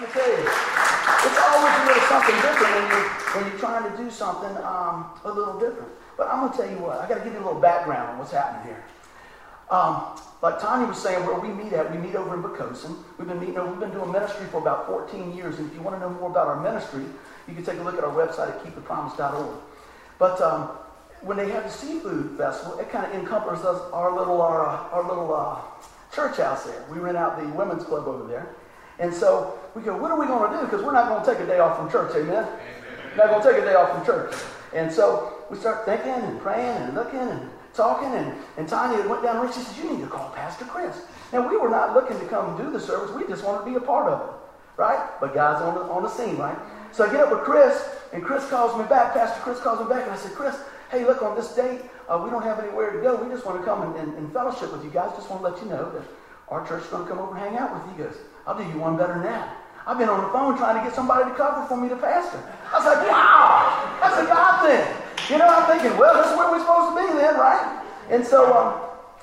Let me tell you, it's always a little something different when you're, when you're trying to do something um, a little different. But I'm going to tell you what, I got to give you a little background on what's happening here. Um, like Tanya was saying, where we meet at, we meet over in Poquoson. We've been meeting, we've been doing ministry for about 14 years. And if you want to know more about our ministry, you can take a look at our website at keepthepromise.org. But um, when they have the seafood festival, it kind of encompasses our little our, our little uh, church house there. We rent out the women's club over there, and so we go, what are we going to do? Because we're not going to take a day off from church, amen. amen. Not going to take a day off from church, and so we start thinking and praying and looking and talking, and, and Tanya went down and she said, you need to call Pastor Chris. Now we were not looking to come do the service; we just wanted to be a part of it, right? But God's on the on the scene, right? So I get up with Chris, and Chris calls me back. Pastor Chris calls me back, and I said, Chris, hey, look, on this date, uh, we don't have anywhere to go. We just want to come and, and, and, fellowship with you guys. Just want to let you know that our church is going to come over and hang out with you. Goes, I'll do you one better than that. I've been on the phone trying to get somebody to cover for me to pastor. I was like, wow, that's a God thing. You know, I'm thinking, well, this is where we're supposed to be then, right? And so um,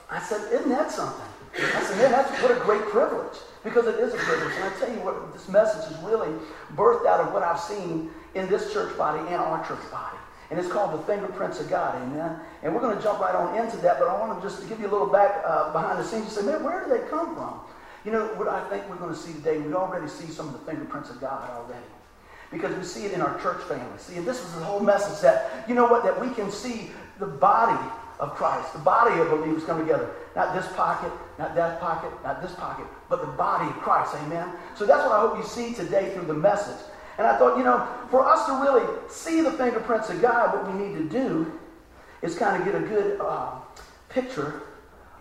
I said, isn't that something? I said, man, that's what a great privilege. Because it is a privilege. And I tell you what, this message is really birthed out of what I've seen in this church body and our church body. And it's called the fingerprints of God, amen. And we're going to jump right on into that, but I want to just give you a little back uh, behind the scenes. You say, man, where do they come from? You know what I think we're going to see today? We already see some of the fingerprints of God already. Because we see it in our church family. See, and this is the whole message that, you know what, that we can see the body of Christ, the body of believers come together. Not this pocket, not that pocket, not this pocket, but the body of Christ, amen? So that's what I hope you see today through the message. And I thought, you know, for us to really see the fingerprints of God, what we need to do is kind of get a good uh, picture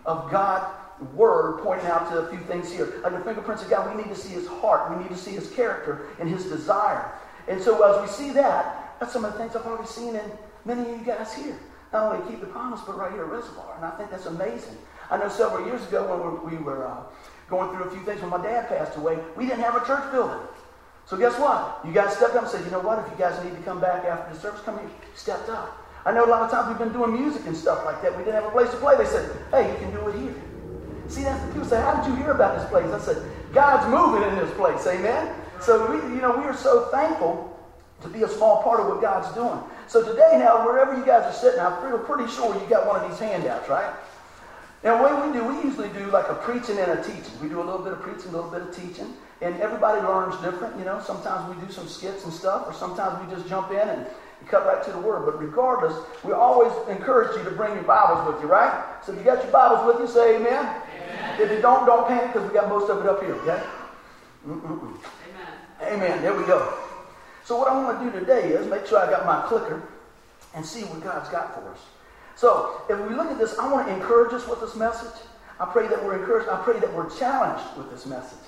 of God's word pointing out to a few things here. Like the fingerprints of God, we need to see his heart. We need to see his character and his desire. And so as we see that, that's some of the things I've already seen in many of you guys here. Not only keep the promise, but right here at Reservoir. And I think that's amazing. I know several years ago when we were uh, going through a few things when my dad passed away, we didn't have a church building. So guess what? You guys stepped up and said, you know what? If you guys need to come back after the service, come here. Stepped up. I know a lot of times we've been doing music and stuff like that. We didn't have a place to play. They said, hey, you can do it here. See, that's people say, how did you hear about this place? I said, God's moving in this place. Amen. So we, you know, we are so thankful to be a small part of what God's doing. So today, now, wherever you guys are sitting, I'm pretty, pretty sure you got one of these handouts, right? Now, what we do, we usually do like a preaching and a teaching. We do a little bit of preaching, a little bit of teaching, and everybody learns different. You know, sometimes we do some skits and stuff, or sometimes we just jump in and cut right to the word. But regardless, we always encourage you to bring your Bibles with you, right? So if you got your Bibles with you, say amen. If you don't, don't panic because we got most of it up here, okay? Mm-mm-mm. Amen. Amen. There we go. So what I want to do today is make sure I got my clicker and see what God's got for us. So if we look at this, I want to encourage us with this message. I pray that we're encouraged. I pray that we're challenged with this message.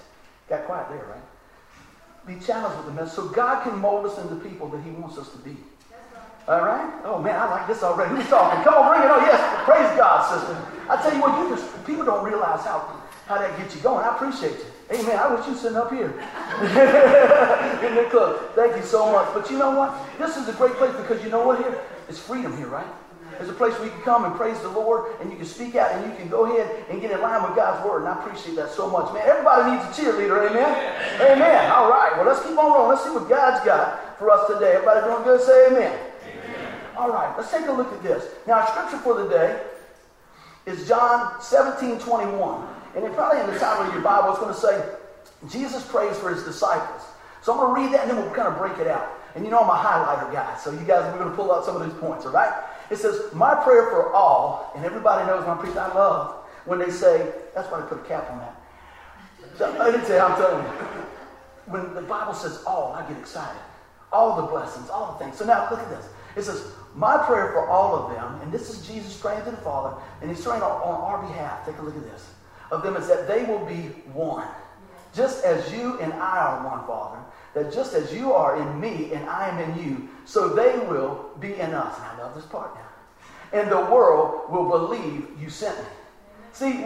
Got quiet there, right? Be challenged with the message so God can mold us into people that He wants us to be. All right? Oh man, I like this already. Who's talking? Come on, bring it on. Yes, praise God, sister. I tell you what, you just people don't realize how how that gets you going. I appreciate you. Amen. I wish you sitting up here. in the club. Thank you so much. But you know what? This is a great place because you know what here? It's freedom here, right? There's a place where you can come and praise the Lord and you can speak out and you can go ahead and get in line with God's word. And I appreciate that so much. Man, everybody needs a cheerleader. Amen? Amen. amen. All right. Well, let's keep on rolling. Let's see what God's got for us today. Everybody doing good? Say amen. All right. Let's take a look at this. Now, our scripture for the day is John 17, 21. And it probably in the title of your Bible, it's going to say, Jesus prays for his disciples. So I'm going to read that and then we'll kind of break it out. And you know I'm a highlighter guy, so you guys, we're going to pull out some of these points, all right? It says, My prayer for all, and everybody knows when I preach, I love when they say, that's why they put a cap on that. I didn't say, I'm telling you. When the Bible says all, I get excited. All the blessings, all the things. So now look at this. It says, My prayer for all of them, and this is Jesus praying to the Father, and he's praying on, our behalf. Take a look at this of them is that they will be one. Just as you and I are one, Father, that just as you are in me and I am in you, so they will be in us. And I love this part now. And the world will believe you sent me. See,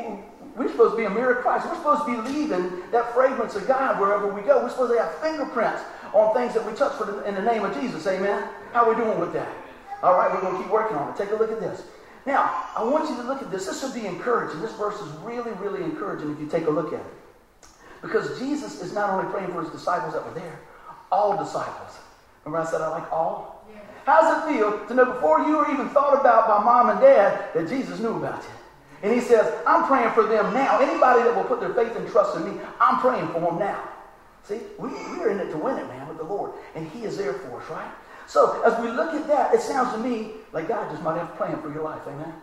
we're supposed to be a mirror of Christ. We're supposed to be leaving that fragrance of God wherever we go. We're supposed to have fingerprints on things that we touch the, in the name of Jesus. Amen? How are we doing with that? All right, we're going to keep working on it. Take a look at this. Now, I want you to look at this. This will be encouraging. This verse is really, really encouraging if you take a look at it. Because Jesus is not only praying for his disciples that were there, all disciples. Remember I said I like all? Yeah. How does it feel to know before you were even thought about by mom and dad that Jesus knew about you? And he says, I'm praying for them now. Anybody that will put their faith and trust in me, I'm praying for them now. See, we, we're in it to win it, man, with the Lord. And he is there for us, right? So as we look at that, it sounds to me like God just might have a plan for your life. Amen.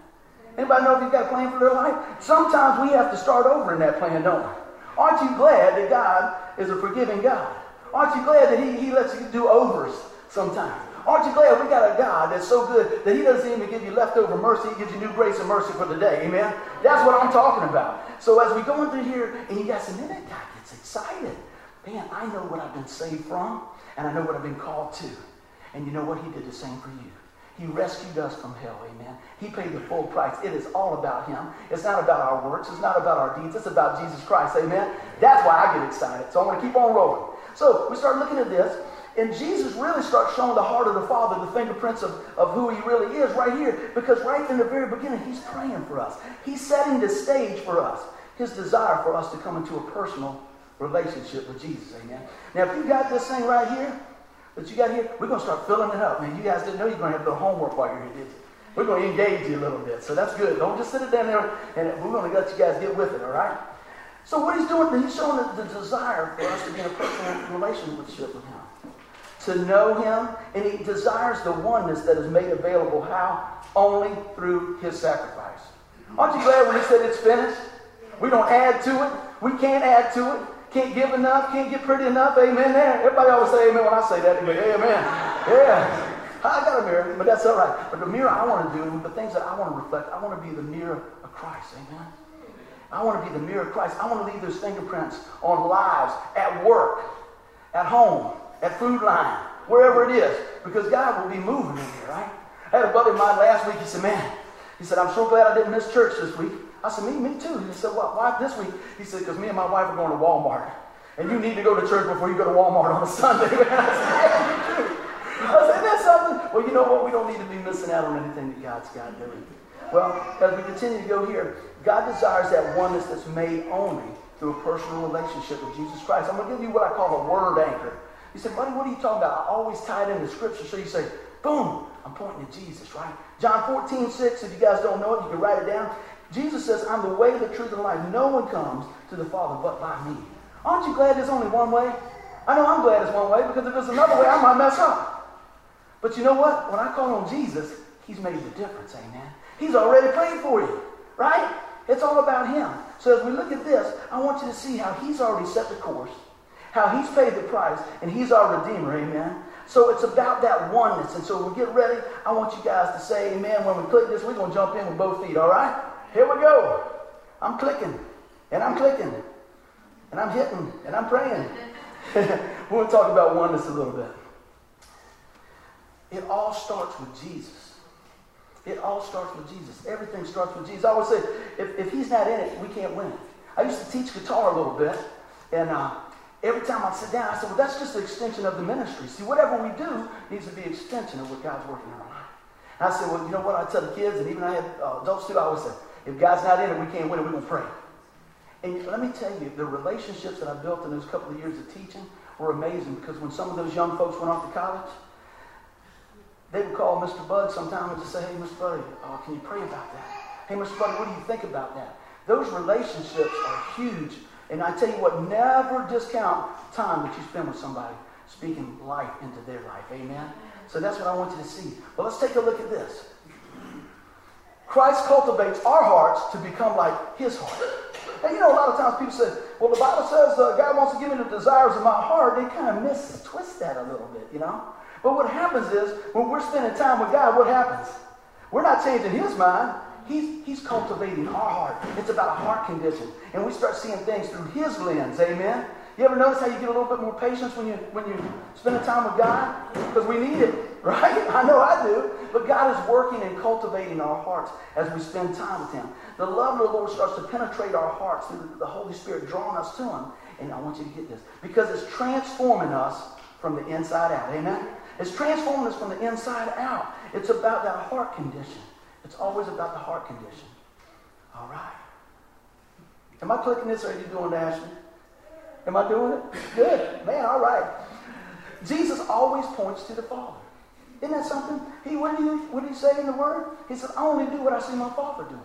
Anybody know if you've got a plan for their life? Sometimes we have to start over in that plan, don't we? Aren't you glad that God is a forgiving God? Aren't you glad that He, he lets you do overs sometimes? Aren't you glad we got a God that's so good that He doesn't even give you leftover mercy, He gives you new grace and mercy for the day? Amen? That's what I'm talking about. So as we go into here and you got some in it, God gets excited. Man, I know what I've been saved from, and I know what I've been called to. And you know what? He did the same for you. He rescued us from hell, amen. He paid the full price. It is all about him. It's not about our works. It's not about our deeds. It's about Jesus Christ, amen. That's why I get excited. So I want to keep on rolling. So we start looking at this, and Jesus really starts showing the heart of the Father, the fingerprints of, of who he really is right here, because right in the very beginning, he's praying for us. He's setting the stage for us, his desire for us to come into a personal relationship with Jesus, amen. Now, if you got this thing right here, that you got here, we're going to start filling it up. Man, you guys didn't know you're going to have to homework while you're here, did you? We're going to engage you a little bit. So that's good. Don't just sit it down there and we're going to let you guys get with it, all right? So what he's doing, he's showing the, the desire for us to be in a personal relationship with him. To know him, and he desires the oneness that is made available. How? Only through his sacrifice. Aren't you glad when he said it's finished? We don't add to it. We can't add to it. Can't give enough, can't get pretty enough. Amen there. Everybody always say amen when I say that. Amen. Yeah. I got a mirror, but that's all right. But the mirror I want to do, the things that I want to reflect, I want to be the mirror of Christ. Amen. I want to be the mirror of Christ. I want to leave those fingerprints on lives, at work, at home, at food line, wherever it is, because God will be moving in here, right? I had a buddy of mine last week. He said, "Man," he said, "I'm so glad I didn't miss church this week." I said, me, me too. He said, well, why this week? He said, because me and my wife are going to Walmart. And you need to go to church before you go to Walmart on a Sunday. I said, yeah. I said, that's something. Well, you know what? We don't need to be missing out on anything that God's got doing. Well, as we continue to go here, God desires that oneness that's made only through a personal relationship with Jesus Christ. I'm going to give you what I call a word anchor. You say, buddy, what are you talking about? I always tie it into Scripture. So you say, boom, I'm pointing to Jesus, right? John 14, 6, if you guys don't know it, you can write it down. Jesus says, I'm the way, the truth, and the life. No one comes to the Father but by me. Aren't you glad there's only one way? I know I'm glad it's one way because if there's another way, I might mess up. But you know what? When I call on Jesus, He's made the difference, amen. He's already prayed for you, right? It's all about Him. So as we look at this, I want you to see how He's already set the course, how He's paid the price, and He's our Redeemer, amen. So it's about that oneness. And so we get ready. I want you guys to say amen. When we click this, we're going to jump in with both feet, all right? Here we go. I'm clicking, and I'm clicking, and I'm hitting, and I'm praying. we want to talk about oneness a little bit. It all starts with Jesus. It all starts with Jesus. Everything starts with Jesus. I always say, if, if he's not in it, we can't win. I used to teach guitar a little bit, and uh, every time I sit down, I said, well, that's just an extension of the ministry. See, whatever we do needs to be an extension of what God's working in our life. And I said, well, you know what? I tell the kids, and even I had uh, adults too, I always say, if God's not in it, we can't win it. We're going to pray. And let me tell you, the relationships that I built in those couple of years of teaching were amazing because when some of those young folks went off to college, they would call Mr. Bud sometime and just say, hey, Mr. Buddy, uh, can you pray about that? Hey, Mr. Buddy, what do you think about that? Those relationships are huge. And I tell you what, never discount time that you spend with somebody speaking life into their life. Amen? So that's what I want you to see. But let's take a look at this. Christ cultivates our hearts to become like his heart. And you know, a lot of times people say, well, the Bible says uh, God wants to give me the desires of my heart. They kind of miss, twist that a little bit, you know? But what happens is, when we're spending time with God, what happens? We're not changing his mind. He's, he's cultivating our heart. It's about a heart condition. And we start seeing things through his lens. Amen? You ever notice how you get a little bit more patience when you when you spend time with God? Because we need it, right? I know I do. But God is working and cultivating our hearts as we spend time with Him. The love of the Lord starts to penetrate our hearts through the Holy Spirit drawing us to Him. And I want you to get this because it's transforming us from the inside out. Amen. It's transforming us from the inside out. It's about that heart condition. It's always about the heart condition. All right. Am I clicking this or are you doing that, Ashley? Am I doing it? Good. Man, all right. Jesus always points to the Father. Isn't that something? He what did he, what did he say in the Word? He said, I only do what I see my Father doing.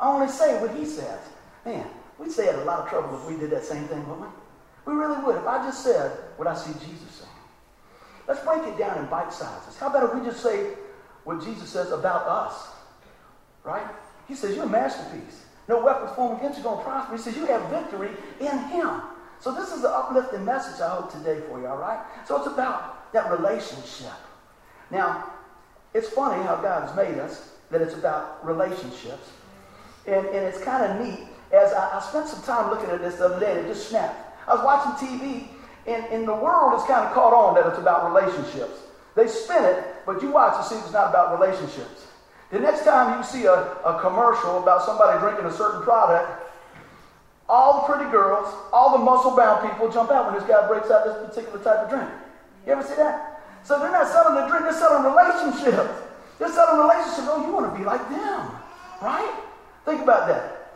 I only say what he says. Man, we'd stay in a lot of trouble if we did that same thing, wouldn't we? We really would. If I just said what I see Jesus saying. Let's break it down in bite sizes. How about if we just say what Jesus says about us? Right? He says, You're a masterpiece. No weapons formed against you going to prosper. He says, You have victory in Him. So this is the uplifting message I hope today for you, all right? So it's about that relationship. Now, it's funny how God has made us that it's about relationships. And, and it's kind of neat. As I, I, spent some time looking at this the other day, it just snapped. I was watching TV, and, and the world has kind of caught on that it's about relationships. They spin it, but you watch and see it's not about relationships. The next time you see a, a commercial about somebody drinking a certain product, all the pretty girls, all the muscle bound people jump out when this guy breaks out this particular type of drink. You ever see that? So they're not selling the drink, they're selling relationships. They're selling relationships. Oh, you want to be like them, right? Think about that.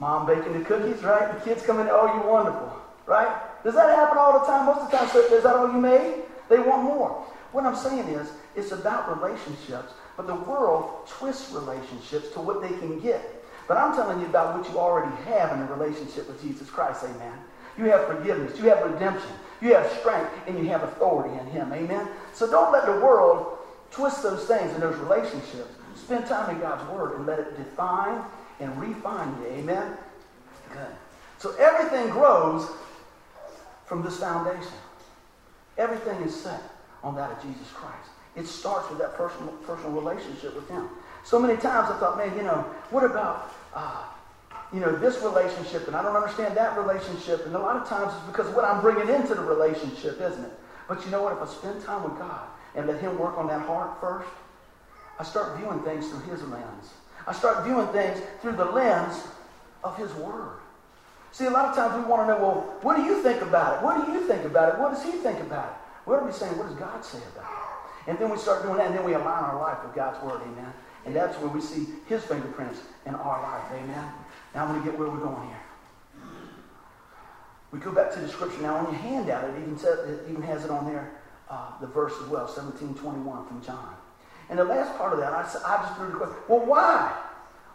Mom baking the cookies, right? The kids come in, oh, you're wonderful, right? Does that happen all the time? Most of the time, is that all you made? They want more. What I'm saying is, it's about relationships, but the world twists relationships to what they can get. But I'm telling you about what you already have in a relationship with Jesus Christ, amen. You have forgiveness, you have redemption, you have strength, and you have authority in Him, amen. So don't let the world twist those things in those relationships. Spend time in God's Word and let it define and refine you, amen. Good. So everything grows from this foundation. Everything is set on that of Jesus Christ. It starts with that personal, personal relationship with Him. So many times I thought, man, you know, what about, uh, you know, this relationship, and I don't understand that relationship. And a lot of times it's because of what I'm bringing into the relationship, isn't it? But you know what? If I spend time with God and let Him work on that heart first, I start viewing things through His lens. I start viewing things through the lens of His Word. See, a lot of times we want to know, well, what do you think about it? What do you think about it? What does He think about it? What are we saying? What does God say about it? And then we start doing that, and then we align our life with God's Word, amen. And that's where we see his fingerprints in our life. Amen. Now I'm going to get where we're going here. We go back to the scripture now on your handout. It even says, it even has it on there, uh, the verse as well, 1721 from John. And the last part of that, I, I just threw the question, well, why?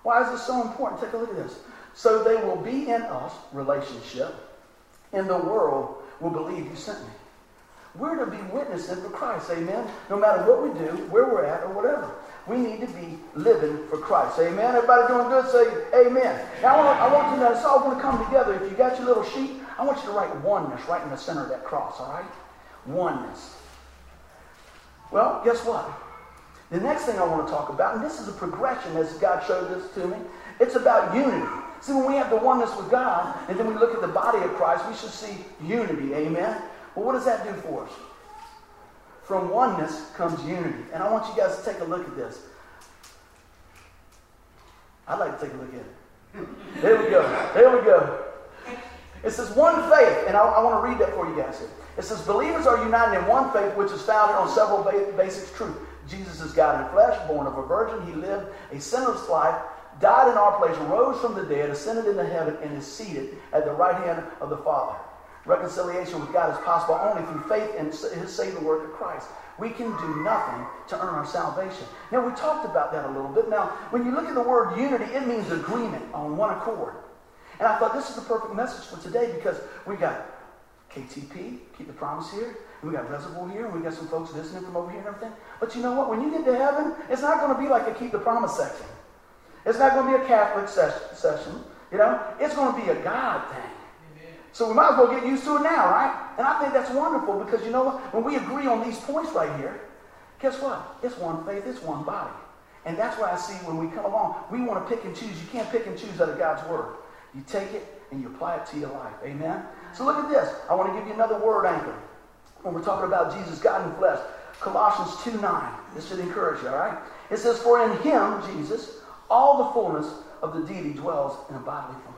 Why is this so important? Take a look at this. So they will be in us, relationship, and the world will believe you sent me. We're to be witnessing for Christ, amen? No matter what we do, where we're at, or whatever. We need to be living for Christ. Amen. Everybody doing good? Say amen. Now I want, I want you to, it's all going to come together. If you got your little sheet, I want you to write oneness right in the center of that cross, all right? Oneness. Well, guess what? The next thing I want to talk about, and this is a progression as God showed this to me, it's about unity. See, when we have the oneness with God, and then we look at the body of Christ, we should see unity. Amen? Well, what does that do for us? From oneness comes unity. And I want you guys to take a look at this. I'd like to take a look at it. There we go. There we go. It says one faith, and I, I want to read that for you guys here. It says believers are united in one faith, which is founded on several ba- basic truths. Jesus is God in flesh, born of a virgin. He lived a sinless life, died in our place, rose from the dead, ascended into heaven, and is seated at the right hand of the Father. Reconciliation with God is possible only through faith in his saving work of Christ. We can do nothing to earn our salvation. Now, we talked about that a little bit. Now, when you look at the word unity, it means agreement on one accord. And I thought this is the perfect message for today because we got KTP, Keep the Promise here, we got Reservoir here, and we got some folks visiting from over here and everything. But you know what? When you get to heaven, it's not going to be like a Keep the Promise section. It's not going to be a Catholic session. You know, it's going to be a God thing. So we might as well get used to it now, right? And I think that's wonderful because you know what? When we agree on these points right here, guess what? It's one faith, it's one body. And that's what I see when we come along. We want to pick and choose. You can't pick and choose out of God's word. You take it and you apply it to your life. Amen? So look at this. I want to give you another word anchor. When we're talking about Jesus, God in flesh, Colossians 2 9. This should encourage you, all right? It says, For in him, Jesus, all the fullness of the deity dwells in a bodily form.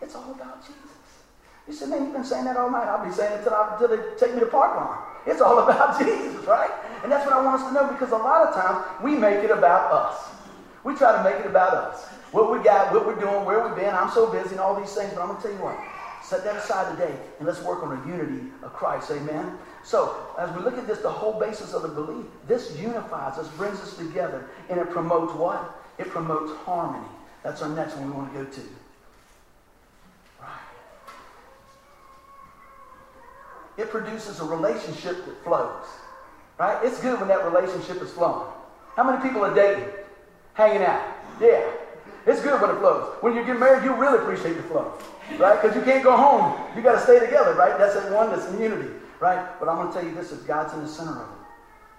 It's all about Jesus. You said, man, you've been saying that all night. I'll be saying it until, they take me to park Parkland. It's all about Jesus, right? And that's what I want us to know because a lot of times we make it about us. We try to make it about us. What we got, what we're doing, where we've been. I'm so busy and all these things, but I'm going to tell you what. Set that aside today and let's work on the unity of Christ. Amen. So, as we look at this, the whole basis of the belief, this unifies us, brings us together, and it promotes what? It promotes harmony. That's our next one we want to go to. It produces a relationship that flows. Right? It's good when that relationship is flowing. How many people are dating? Hanging out? Yeah. It's good when it flows. When you get married, you really appreciate the flow. Right? Because you can't go home. You got to stay together, right? That's that oneness and unity right? But I'm going to tell you this if God's in the center of it,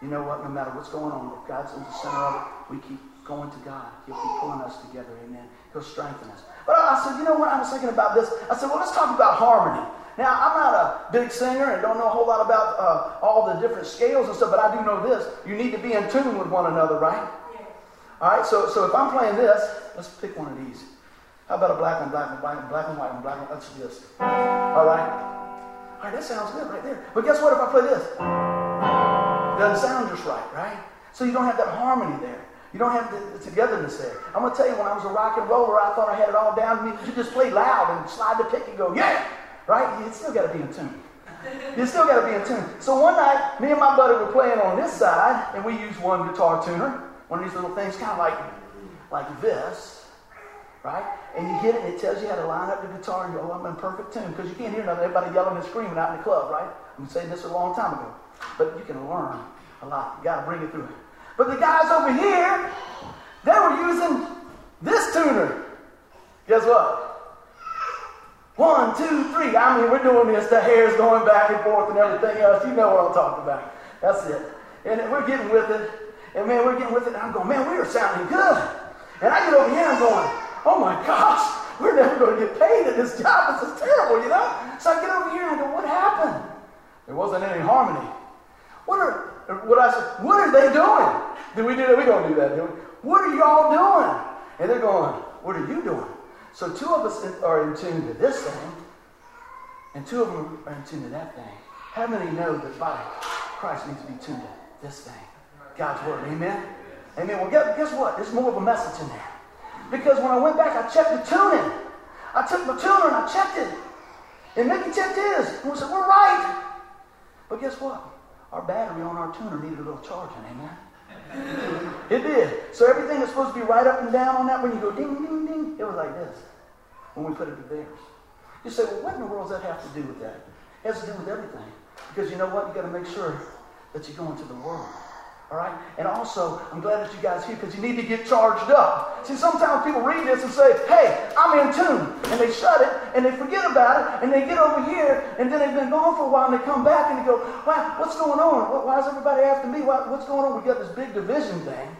you know what? No matter what's going on, if God's in the center of it, we keep going to God. He'll keep pulling us together. Amen. He'll strengthen us. But I said, you know what? I was thinking about this. I said, well, let's talk about harmony. Now, I'm not a big singer and don't know a whole lot about uh, all the different scales and stuff, but I do know this. You need to be in tune with one another, right? All right, so, so if I'm playing this, let's pick one of these. How about a black and black and black and black and white and black and let's do this. All right. All right, that sounds good right there. But guess what if I play this? Doesn't sound just right, right? So you don't have that harmony there. You don't have the, togetherness there. I'm going to tell you, when I was a rock and roller, I thought I had it all down. to me. You just play loud and slide the pick and go, yeah, right? You still got to be in tune. You still got to be in tune. So one night, me and my buddy were playing on this side, and we used one guitar tuner, one of these little things, kind of like, like this right? And you hit it, and it tells you how to line up the guitar, and you go, oh, I'm in perfect tune, because you can't hear nothing, everybody yelling and screaming out in the club, right? I'm saying this a long time ago. But you can learn a lot. You got to bring it through. But the guys over here, they were using this tuner. Guess what? One, two, three. I mean, we're doing this. The hair's going back and forth and everything else. You know what I'm talking about. That's it. And we're getting with it. And man, we're getting with it. And I'm going, man, we are sounding good. And I get over here, and I'm going, oh my gosh, we're never going to get paid at this job. This is terrible, you know? So I get over here and I go, what happened? There wasn't any harmony. What are, what I said, what are they doing? Did we do that? We don't do that, do we? What are y'all doing? And they're going, what are you doing? So two of us are in tune to this thing, and two of them are in tune to that thing. How many know that by Christ needs to be tuned to this thing? God's word. Amen? Amen. Well, guess, what? There's more of a message in there. Because when I went back, I checked the tuning. I took my tuner and I checked it. And Mickey checked his. And we said, we're right. But guess what? Our battery on our tuner needed a little charging, amen? it did. So everything is supposed to be right up and down on that, when you go ding, ding, it was like this when we put it to theirs. You say, well, what in the world does that have to do with that? It has to do with everything. Because you know what? You've got to make sure that you go into the world. All right? And also, I'm glad that you guys here because you need to get charged up. See, sometimes people read this and say, hey, I'm in tune. And they shut it and they forget about it and they get over here and then they've been gone for a while and they come back and they go, wow, what's going on? Why is everybody after me? What's going on? We got this big division thing.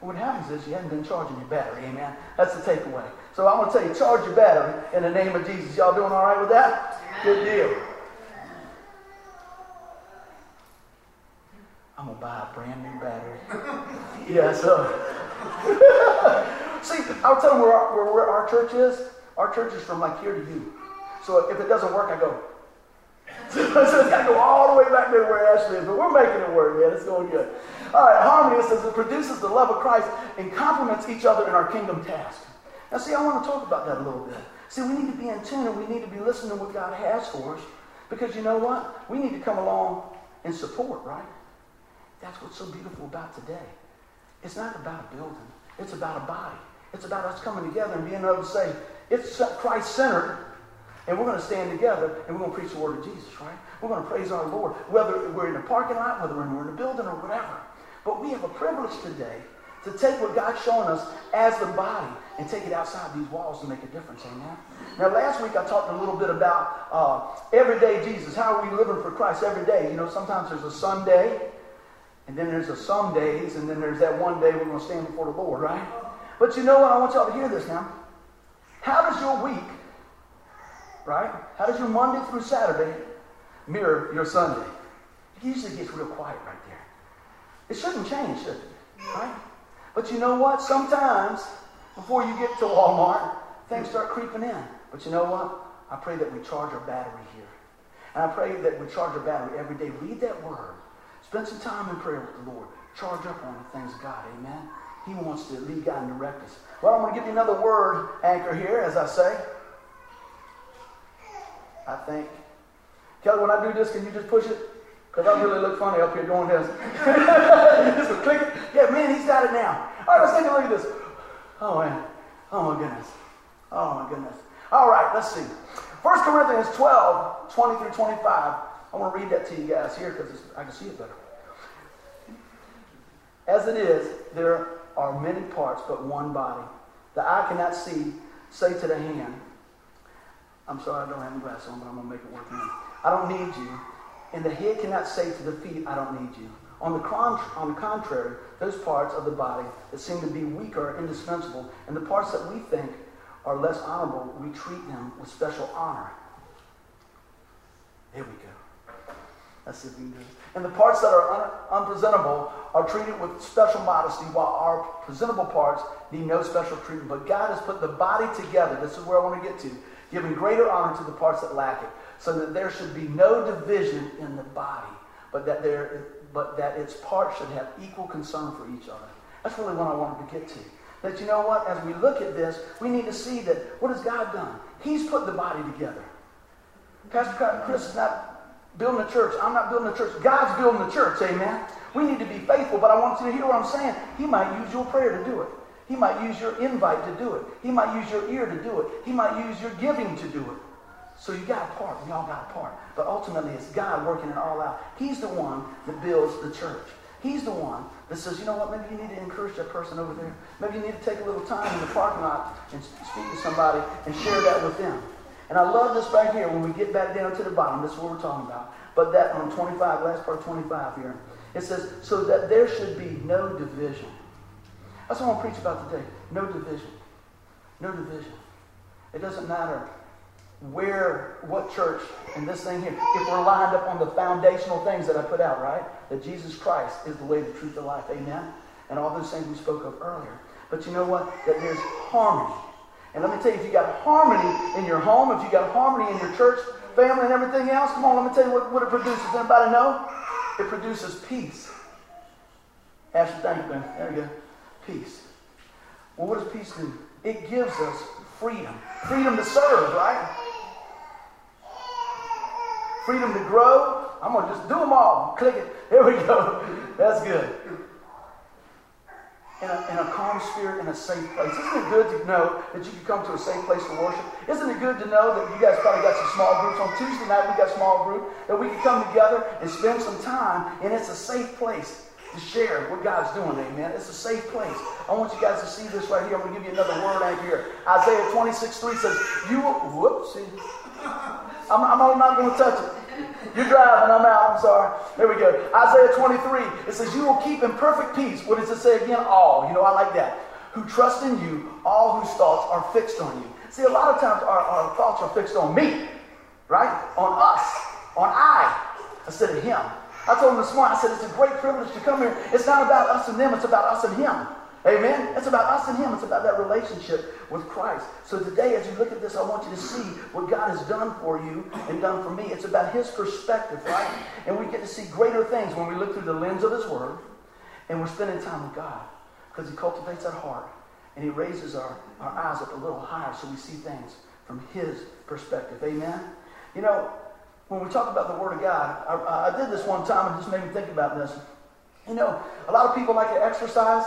What happens is you haven't been charging your battery. Amen. That's the takeaway. So I'm going to tell you, charge your battery in the name of Jesus. Y'all doing all right with that? Good deal. I'm gonna buy a brand new battery. yeah, so see, I'll tell them where our, where, where our church is. Our church is from like here to you. So if it doesn't work, I go. so it's got to go all the way back there where Ashley is, but we're making it work, man. It's going good. All right, harmony says it produces the love of Christ and complements each other in our kingdom task. Now, see, I want to talk about that a little bit. See, we need to be in tune and we need to be listening to what God has for us because you know what? We need to come along and support, right? That's what's so beautiful about today. It's not about a building. It's about a body. It's about us coming together and being able to say, it's Christ-centered, and we're going to stand together and we're going to preach the word of Jesus, right? We're going to praise our Lord, whether we're in a parking lot, whether we're in a building or whatever. But we have a privilege today to take what God's showing us as the body and take it outside these walls to make a difference. Amen. Now, last week I talked a little bit about uh, everyday Jesus. How are we living for Christ every day? You know, sometimes there's a Sunday, and then there's a some days, and then there's that one day we're going to stand before the Lord, right? But you know what? I want y'all to hear this now. How does your week, right? How does your Monday through Saturday mirror your Sunday? It usually gets real quiet right there. It shouldn't change, should it? Right? But you know what? Sometimes, before you get to Walmart, things start creeping in. But you know what? I pray that we charge our battery here. And I pray that we charge our battery every day. Read that word. Spend some time in prayer with the Lord. Charge up on the things of God. Amen. He wants to lead, God, and direct us. Well, I'm going to give you another word anchor here, as I say. I think. Kelly, when I do this, can you just push it? Because I really look funny up here doing this. just click. Yeah, man, he's got it now. All right, let's take a look at this. Oh, man. Oh, my goodness. Oh, my goodness. All right, let's see. 1 Corinthians 12, 20 through 25. I want to read that to you guys here because I can see it better. As it is, there are many parts, but one body. The eye cannot see, say to the hand, I'm sorry I don't have my glasses on, but I'm going to make it work now. I don't need you. And the head cannot say to the feet, I don't need you. On the, on the contrary, those parts of the body that seem to be weaker are indispensable, and the parts that we think are less honorable, we treat them with special honor. There we go. See if we can do. And the parts that are un- unpresentable are treated with special modesty, while our presentable parts need no special treatment. But God has put the body together. This is where I want to get to, giving greater honor to the parts that lack it, so that there should be no division in the body, but that there, but that its parts should have equal concern for each other. That's really what I wanted to get to. That you know what, as we look at this, we need to see that what has God done? He's put the body together. Pastor Chris is not building a church. I'm not building a church. God's building the church, amen. We need to be faithful, but I want you to hear what I'm saying. He might use your prayer to do it. He might use your invite to do it. He might use your ear to do it. He might use your giving to do it. So you got a part. We all got a part. But ultimately, it's God working it all out. He's the one that builds the church. He's the one that says, you know what, maybe you need to encourage that person over there. Maybe you need to take a little time in the parking lot and speak to somebody and share that with them. And I love this right here when we get back down to the bottom. This is what we're talking about. But that on 25, last part 25 here, it says, so that there should be no division. That's what I want to preach about today. No division. No division. It doesn't matter where, what church, and this thing here, if we're lined up on the foundational things that I put out, right? That Jesus Christ is the way, the truth, the life. Amen? And all those things we spoke of earlier. But you know what? That there's harmony. And let me tell you, if you got harmony in your home, if you got harmony in your church, family, and everything else, come on, let me tell you what, what it produces. Anybody know? It produces peace. Ashley, thank you, man. There you go. Peace. Well, what does peace do? It gives us freedom. Freedom to serve, right? Freedom to grow. I'm going to just do them all. Click it. There we go. That's good. In a, in a, calm spirit, in a safe place. Isn't it good to know that you can come to a safe place to worship? Isn't it good to know that you guys probably got some small groups? On Tuesday night, we got small group, that we can come together and spend some time, and it's a safe place to share what God's doing, amen. It's a safe place. I want you guys to see this right here. I'm going to give you another word out here. Isaiah 26, 3 says, You will, whoops, see. I'm, I'm not going to touch it. You're driving, I'm out, I'm sorry. There we go. Isaiah 23, it says, You will keep in perfect peace. What does it say again? All. You know, I like that. Who trust in you, all whose thoughts are fixed on you. See, a lot of times our, our thoughts are fixed on me, right? On us, on I, instead of him. I told him this morning, I said, it's a great privilege to come here. It's not about us and them, it's about us and him. Amen? It's about us and him. It's about that relationship with Christ. So today, as you look at this, I want you to see what God has done for you and done for me. It's about his perspective, right? And we get to see greater things when we look through the lens of his word and we're spending time with God because he cultivates our heart and he raises our, our eyes up a little higher so we see things from his perspective. Amen? You know, when we talk about the Word of God, I, I did this one time and just made me think about this. You know, a lot of people like to exercise.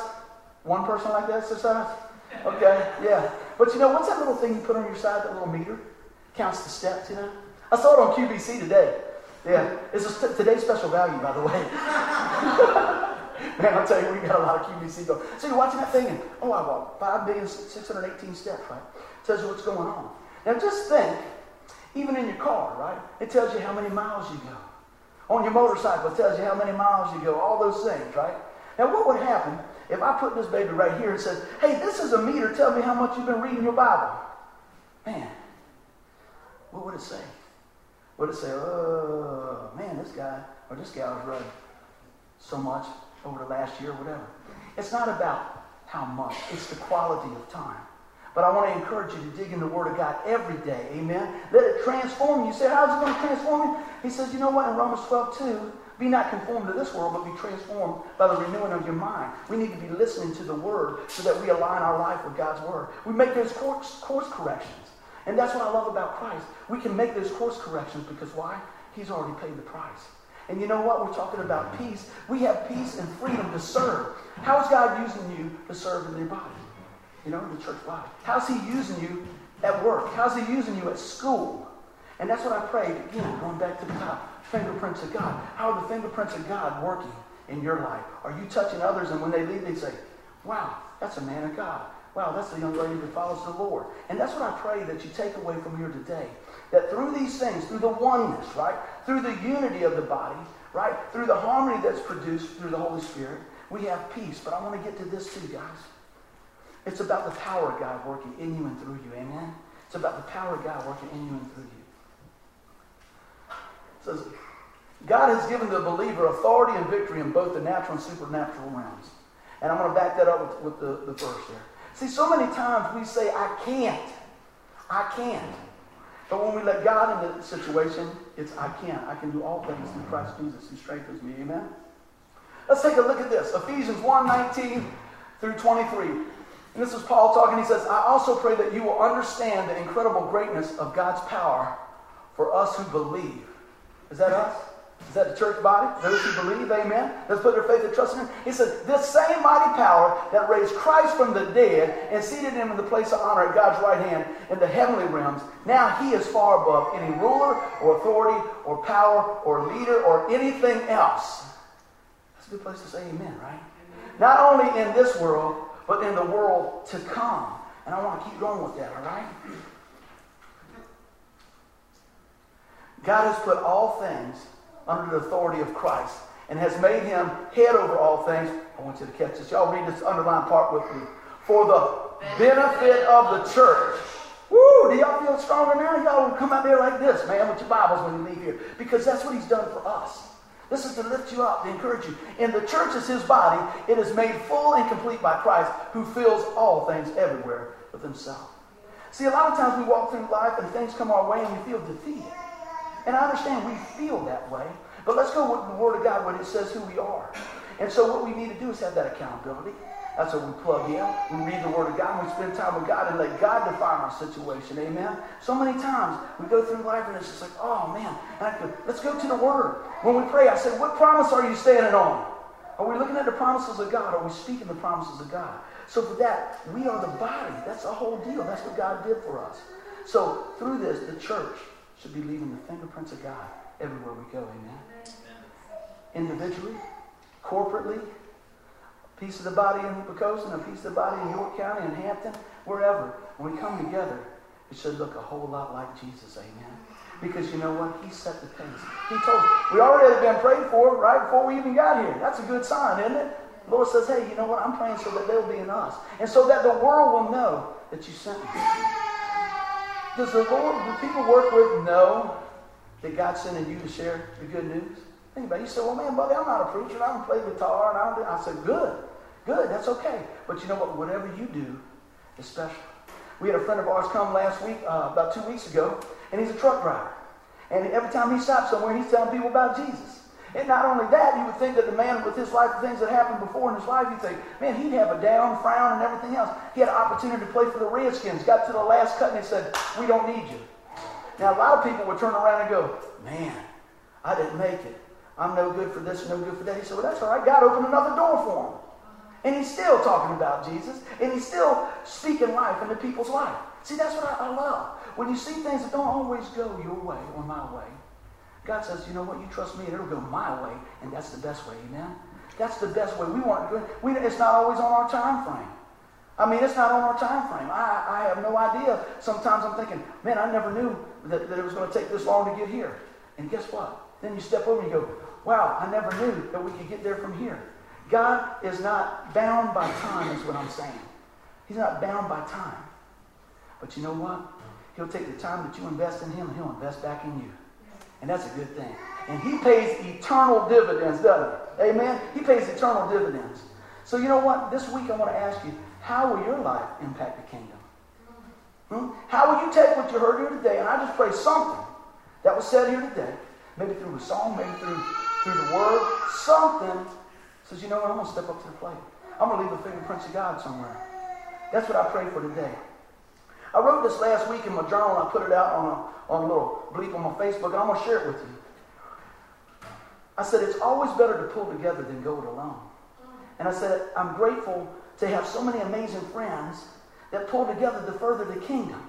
One person like to exercise? Okay, yeah. But you know, what's that little thing you put on your side, that little meter? Counts the steps, you know? I saw it on QVC today. Yeah, it's a st- today's special value, by the way. Man, I'll tell you, we got a lot of QVC going. So you're watching that thing, and oh, I walked 5,618 steps, right? Tells you what's going on. Now just think, even in your car, right? It tells you how many miles you go. On your motorcycle, it tells you how many miles you go, all those things, right? Now, what would happen if I put this baby right here and said, hey, this is a meter, tell me how much you've been reading your Bible? Man, what would it say? Would it say, oh, man, this guy or this gal has read so much over the last year, whatever. It's not about how much, it's the quality of time. But I want to encourage you to dig in the Word of God every day. Amen. Let it transform you. You say, how's it going to transform you? He says, you know what? In Romans 12, 2, be not conformed to this world, but be transformed by the renewing of your mind. We need to be listening to the Word so that we align our life with God's Word. We make those course, course corrections. And that's what I love about Christ. We can make those course corrections because why? He's already paid the price. And you know what? We're talking about peace. We have peace and freedom to serve. How is God using you to serve in your body? You know, in the church body. How's He using you at work? How's He using you at school? And that's what I prayed, again, going back to the top. Fingerprints of God. How are the fingerprints of God working in your life? Are you touching others and when they leave, they say, wow, that's a man of God. Wow, that's a young lady that follows the Lord. And that's what I pray that you take away from here today. That through these things, through the oneness, right? Through the unity of the body, right? Through the harmony that's produced through the Holy Spirit, we have peace. But I want to get to this too, guys. It's about the power of God working in you and through you. Amen? It's about the power of God working in you and through you. Says, God has given the believer authority and victory in both the natural and supernatural realms. And I'm going to back that up with, with the, the verse here. See, so many times we say, I can't. I can't. But when we let God into the situation, it's I can. I can do all things through Christ Jesus who strengthens me. Amen? Let's take a look at this. Ephesians 1 19 through 23. And this is Paul talking. He says, I also pray that you will understand the incredible greatness of God's power for us who believe. Is that us? Is that the church body? Those who believe, amen? Let's put their faith and trust in him. He said, This same mighty power that raised Christ from the dead and seated him in the place of honor at God's right hand in the heavenly realms, now he is far above any ruler or authority or power or leader or anything else. That's a good place to say amen, right? Not only in this world, but in the world to come. And I want to keep going with that, all right? God has put all things under the authority of Christ and has made him head over all things. I want you to catch this. Y'all read this underlined part with me. For the benefit of the church. Woo! Do y'all feel stronger now? Y'all will come out there like this, man, with your Bibles when you leave here. Because that's what he's done for us. This is to lift you up, to encourage you. And the church is his body. It is made full and complete by Christ, who fills all things everywhere with himself. See, a lot of times we walk through life and things come our way and we feel defeated. And I understand we feel that way, but let's go with the Word of God when it says who we are. And so what we need to do is have that accountability. That's what we plug in. We read the Word of God we spend time with God and let God define our situation. Amen. So many times we go through life and it's just like, oh man, go, let's go to the Word. When we pray, I say, what promise are you standing on? Are we looking at the promises of God? Are we speaking the promises of God? So for that, we are the body. That's the whole deal. That's what God did for us. So through this, the church should be leaving the fingerprints of God everywhere we go. Amen. Individually, corporately, a piece of the body in Poquoson, a piece of the body in York County, in Hampton, wherever. When we come together, it should look a whole lot like Jesus. Amen. Because you know what? He set the pace. He told us. We already had been prayed for right before we even got here. That's a good sign, isn't it? The Lord says, hey, you know what? I'm praying so that they'll be in us. And so that the world will know that you sent me. Does the Lord, do people work with know that God's sending you to share the good news? It. You say, well, man, buddy, I'm not a preacher. I don't play guitar. And I, don't do. I said, good. Good. That's okay. But you know what? Whatever you do is special. We had a friend of ours come last week, uh, about two weeks ago, and he's a truck driver. And every time he stops somewhere, he's telling people about Jesus. And not only that, you would think that the man with his life, the things that happened before in his life, you'd think, man, he'd have a down, frown, and everything else. He had an opportunity to play for the Redskins, got to the last cut, and he said, we don't need you. Now, a lot of people would turn around and go, man, I didn't make it. I'm no good for this no good for that. He said, well, that's all right. God opened another door for him. And he's still talking about Jesus, and he's still speaking life into people's life. See, that's what I, I love. When you see things that don't always go your way or my way, God says, you know what, you trust me and it'll go my way, and that's the best way, amen? That's the best way. We want we, it's not always on our time frame. I mean, it's not on our time frame. I, I have no idea. Sometimes I'm thinking, man, I never knew that, that it was going to take this long to get here. And guess what? Then you step over and you go, wow, I never knew that we could get there from here. God is not bound by time, is what I'm saying. He's not bound by time. But you know what? He'll take the time that you invest in him and he'll invest back in you. And that's a good thing. And he pays eternal dividends, doesn't he? Amen? He pays eternal dividends. So you know what? This week I want to ask you, how will your life impact the kingdom? Hmm? How will you take what you heard here today? And I just pray something that was said here today, maybe through a song, maybe through, through the word, something says, you know what? I'm going to step up to the plate. I'm going to leave the fingerprints of God somewhere. That's what I pray for today. I wrote this last week in my journal I put it out on a, on a little bleep on my Facebook and I'm going to share it with you. I said, it's always better to pull together than go it alone. And I said, I'm grateful to have so many amazing friends that pull together to further the kingdom.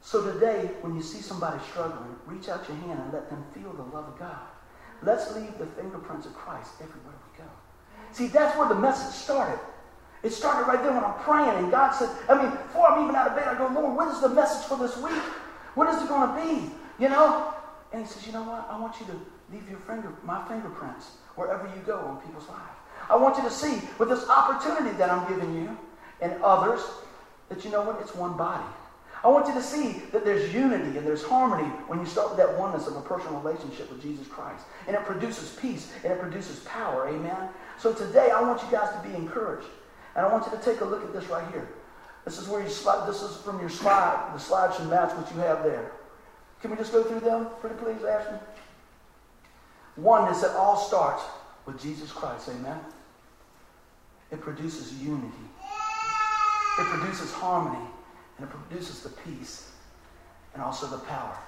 So today, when you see somebody struggling, reach out your hand and let them feel the love of God. Let's leave the fingerprints of Christ everywhere we go. See, that's where the message started. It started right there when I'm praying, and God said, I mean, before I'm even out of bed, I go, Lord, what is the message for this week? What is it going to be? You know? And he says, you know what? I want you to leave your finger, my fingerprints wherever you go in people's lives. I want you to see with this opportunity that I'm giving you and others that you know what? It's one body. I want you to see that there's unity and there's harmony when you start with that oneness of a personal relationship with Jesus Christ. And it produces peace and it produces power. Amen? So today I want you guys to be encouraged. And I want you to take a look at this right here. This is where you slide, this is from your slide. The slide should match what you have there. Can we just go through them pretty please, Ashton? Oneness that all starts with Jesus Christ. Amen? It produces unity. It produces harmony and it produces the peace and also the power.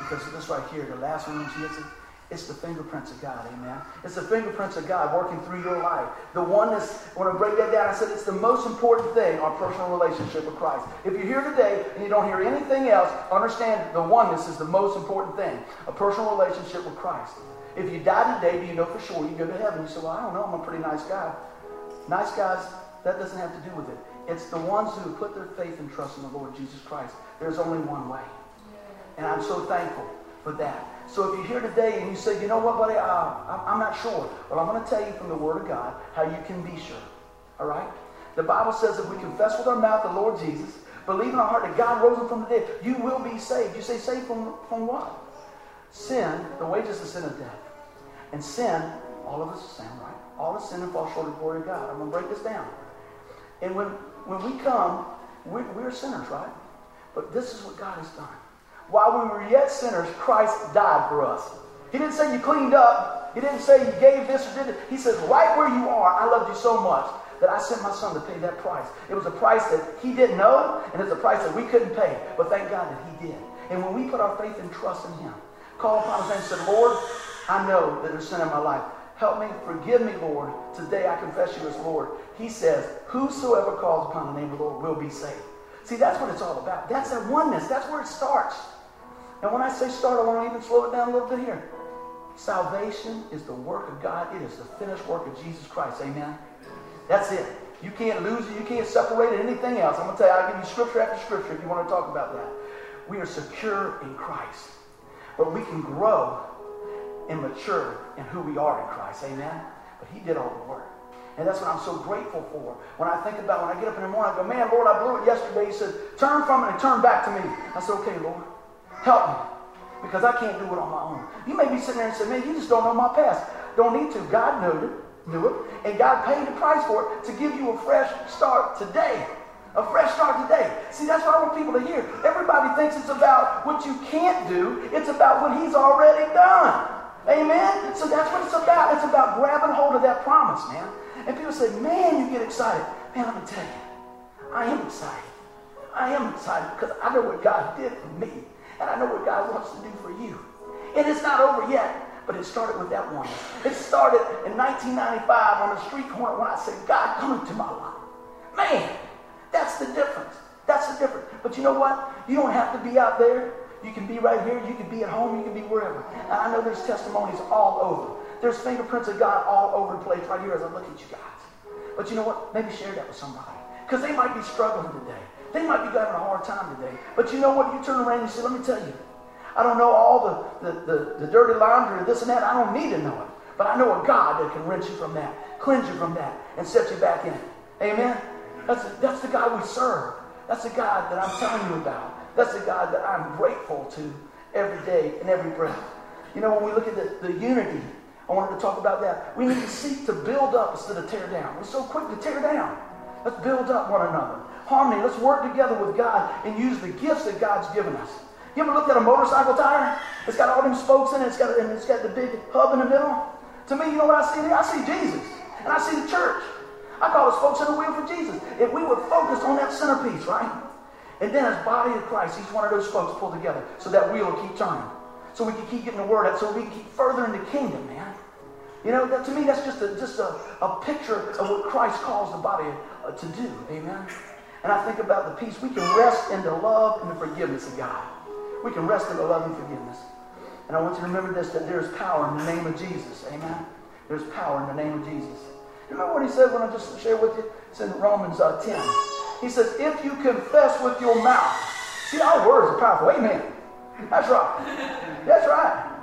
Because this right here, the last one when she it, it's the fingerprints of God, amen. It's the fingerprints of God working through your life. The oneness, when I break that down, I said it's the most important thing, our personal relationship with Christ. If you're here today and you don't hear anything else, understand the oneness is the most important thing, a personal relationship with Christ. If you die today, do you know for sure you go to heaven? You say, well, I don't know, I'm a pretty nice guy. Nice guys, that doesn't have to do with it. It's the ones who put their faith and trust in the Lord Jesus Christ. There's only one way. And I'm so thankful for that. So if you're here today and you say, you know what, buddy, uh, I'm not sure. Well, I'm going to tell you from the Word of God how you can be sure. All right? The Bible says if we confess with our mouth the Lord Jesus, believe in our heart that God rose him from the dead, you will be saved. You say, saved from, from what? Sin, the wages of sin is death. And sin, all of us sin, right? All of sin and fall short of the glory of God. I'm going to break this down. And when when we come, we're, we're sinners, right? But this is what God has done. While we were yet sinners, Christ died for us. He didn't say you cleaned up. He didn't say you gave this or did it. He says, right where you are, I loved you so much that I sent my son to pay that price. It was a price that he didn't know, and it's a price that we couldn't pay. But thank God that he did. And when we put our faith and trust in him, call upon his name and said, Lord, I know that there's sin in my life. Help me, forgive me, Lord. Today I confess you as Lord. He says, Whosoever calls upon the name of the Lord will be saved. See, that's what it's all about. That's that oneness. That's where it starts. And when I say start, I want to even slow it down a little bit here. Salvation is the work of God. It is the finished work of Jesus Christ. Amen. That's it. You can't lose it. You can't separate it. Anything else. I'm going to tell you, I'll give you scripture after scripture if you want to talk about that. We are secure in Christ. But we can grow and mature in who we are in Christ. Amen? But he did all the work. And that's what I'm so grateful for. When I think about when I get up in the morning, I go, man, Lord, I blew it yesterday. He said, turn from it and turn back to me. I said, okay, Lord, help me. Because I can't do it on my own. You may be sitting there and say, man, you just don't know my past. Don't need to. God knew it, knew it. And God paid the price for it to give you a fresh start today. A fresh start today. See, that's what I want people to hear. Everybody thinks it's about what you can't do. It's about what he's already done. Amen? So that's what it's about. It's about grabbing hold of that promise, man. And people say, man, you get excited. Man, let me tell you, I am excited. I am excited because I know what God did for me. And I know what God wants to do for you. And it's not over yet. But it started with that one. It started in 1995 on the street corner when I said, God, come into my life. Man, that's the difference. That's the difference. But you know what? You don't have to be out there. You can be right here. You can be at home. You can be wherever. And I know there's testimonies all over. There's fingerprints of God all over the place right here as I look at you guys. But you know what? Maybe share that with somebody. Because they might be struggling today. They might be having a hard time today. But you know what? You turn around and you say, let me tell you. I don't know all the, the, the, the dirty laundry, this and that. I don't need to know it. But I know a God that can rinse you from that, cleanse you from that, and set you back in. Amen? That's, that's the God we serve. That's the God that I'm telling you about. That's the God that I'm grateful to every day and every breath. You know, when we look at the, the unity, I wanted to talk about that. We need to seek to build up instead of tear down. We're so quick to tear down. Let's build up one another. Harmony. Let's work together with God and use the gifts that God's given us. You ever looked at a motorcycle tire? It's got all them spokes in it. It's got, and it's got the big hub in the middle. To me, you know what I see there? I see Jesus. And I see the church. I call the spokes in the wheel for Jesus. If we would focus on that centerpiece, right? And then as body of Christ, each one of those folks pull together so that wheel will keep turning. So we can keep getting the word out, so we can keep further in the kingdom, man. You know, that, to me, that's just a, just a, a picture of what Christ calls the body uh, to do. Amen. And I think about the peace. We can rest in the love and the forgiveness of God. We can rest in the love and forgiveness. And I want you to remember this, that there is power in the name of Jesus. Amen. There's power in the name of Jesus. You remember what he said when I just shared with you? It's in Romans uh, 10. He says, if you confess with your mouth. See, our words are powerful. Amen. That's right. That's right.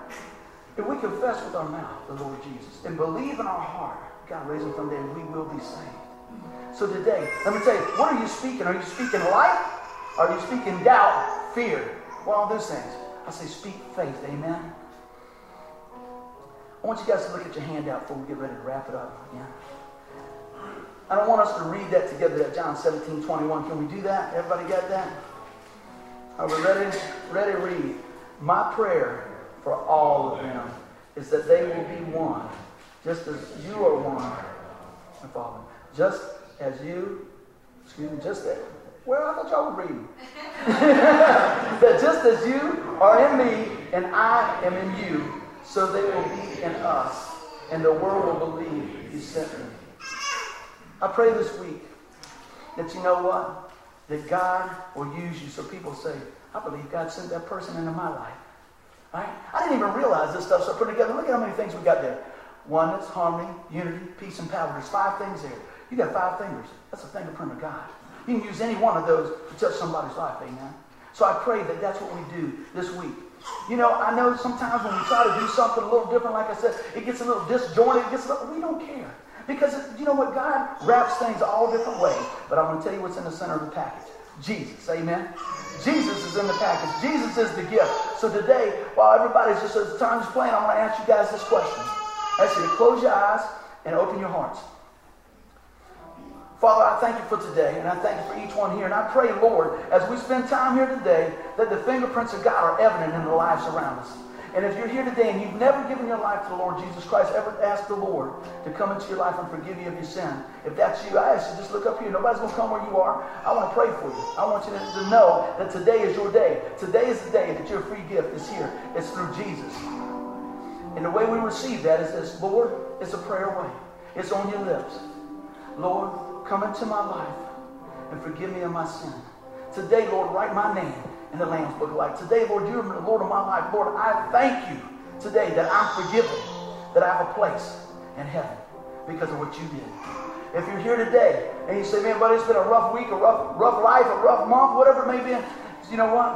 If we confess with our mouth the Lord Jesus and believe in our heart, God raised him from the dead, we will be saved. So today, let me tell you, what are you speaking? Are you speaking life? Are you speaking doubt, fear? Well, all those things. I say speak faith. Amen. I want you guys to look at your handout before we get ready to wrap it up again. I don't want us to read that together, that John 17, 21. Can we do that? Everybody got that? Are we ready? Ready to read. My prayer for all of them is that they will be one, just as you are one, Father. Just as you, excuse me, just that. Well, I thought y'all were reading. that just as you are in me and I am in you, so they will be in us, and the world will believe you sent me. I pray this week that you know what? That God will use you so people say, I believe God sent that person into my life. Right? I didn't even realize this stuff, so put together. Look at how many things we got there. Oneness, harmony, unity, peace, and power. There's five things there. You got five fingers. That's a fingerprint of God. You can use any one of those to touch somebody's life, amen? So I pray that that's what we do this week. You know, I know sometimes when we try to do something a little different, like I said, it gets a little disjointed. It gets little, we don't care. Because you know what? God wraps things all different ways. But I'm going to tell you what's in the center of the package. Jesus, amen? Jesus is in the package. Jesus is the gift. So today, while everybody's just, as time's playing, I want to ask you guys this question. I ask you to close your eyes and open your hearts. Father, I thank you for today, and I thank you for each one here. And I pray, Lord, as we spend time here today, that the fingerprints of God are evident in the lives around us. And if you're here today and you've never given your life to the Lord Jesus Christ, ever ask the Lord to come into your life and forgive you of your sin. If that's you, I ask you just look up here. Nobody's going to come where you are. I want to pray for you. I want you to, to know that today is your day. Today is the day that your free gift is here. It's through Jesus. And the way we receive that is this, Lord, it's a prayer way. It's on your lips. Lord, come into my life and forgive me of my sin. Today, Lord, write my name in the Lamb's Book of Life. Today, Lord, you're the Lord of my life. Lord, I thank you today that I'm forgiven, that I have a place in heaven because of what you did. If you're here today and you say, man, buddy, it's been a rough week, a rough, rough life, a rough month, whatever it may be, you know what?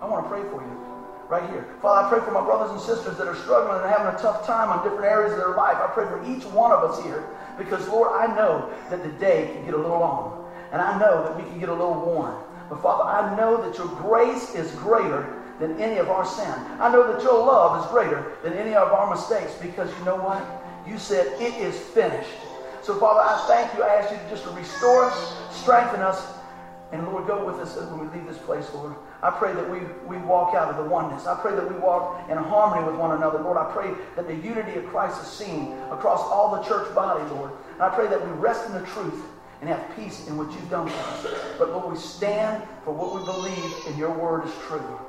I want to pray for you right here. Father, I pray for my brothers and sisters that are struggling and having a tough time on different areas of their life. I pray for each one of us here because, Lord, I know that the day can get a little long. And I know that we can get a little worn. But Father, I know that your grace is greater than any of our sin. I know that your love is greater than any of our mistakes because you know what? You said it is finished. So Father, I thank you. I ask you just to restore us, strengthen us, and Lord, go with us when we leave this place, Lord. I pray that we, we walk out of the oneness. I pray that we walk in harmony with one another. Lord, I pray that the unity of Christ is seen across all the church body, Lord. And I pray that we rest in the truth and have peace in what you've done for us. But Lord, we stand for what we believe and your word is true.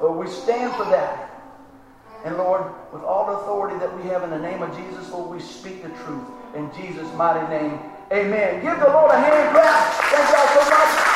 Lord, we stand for that. And Lord, with all the authority that we have in the name of Jesus, Lord, we speak the truth in Jesus' mighty name. Amen. Give the Lord a hand clap. Thank y'all so much.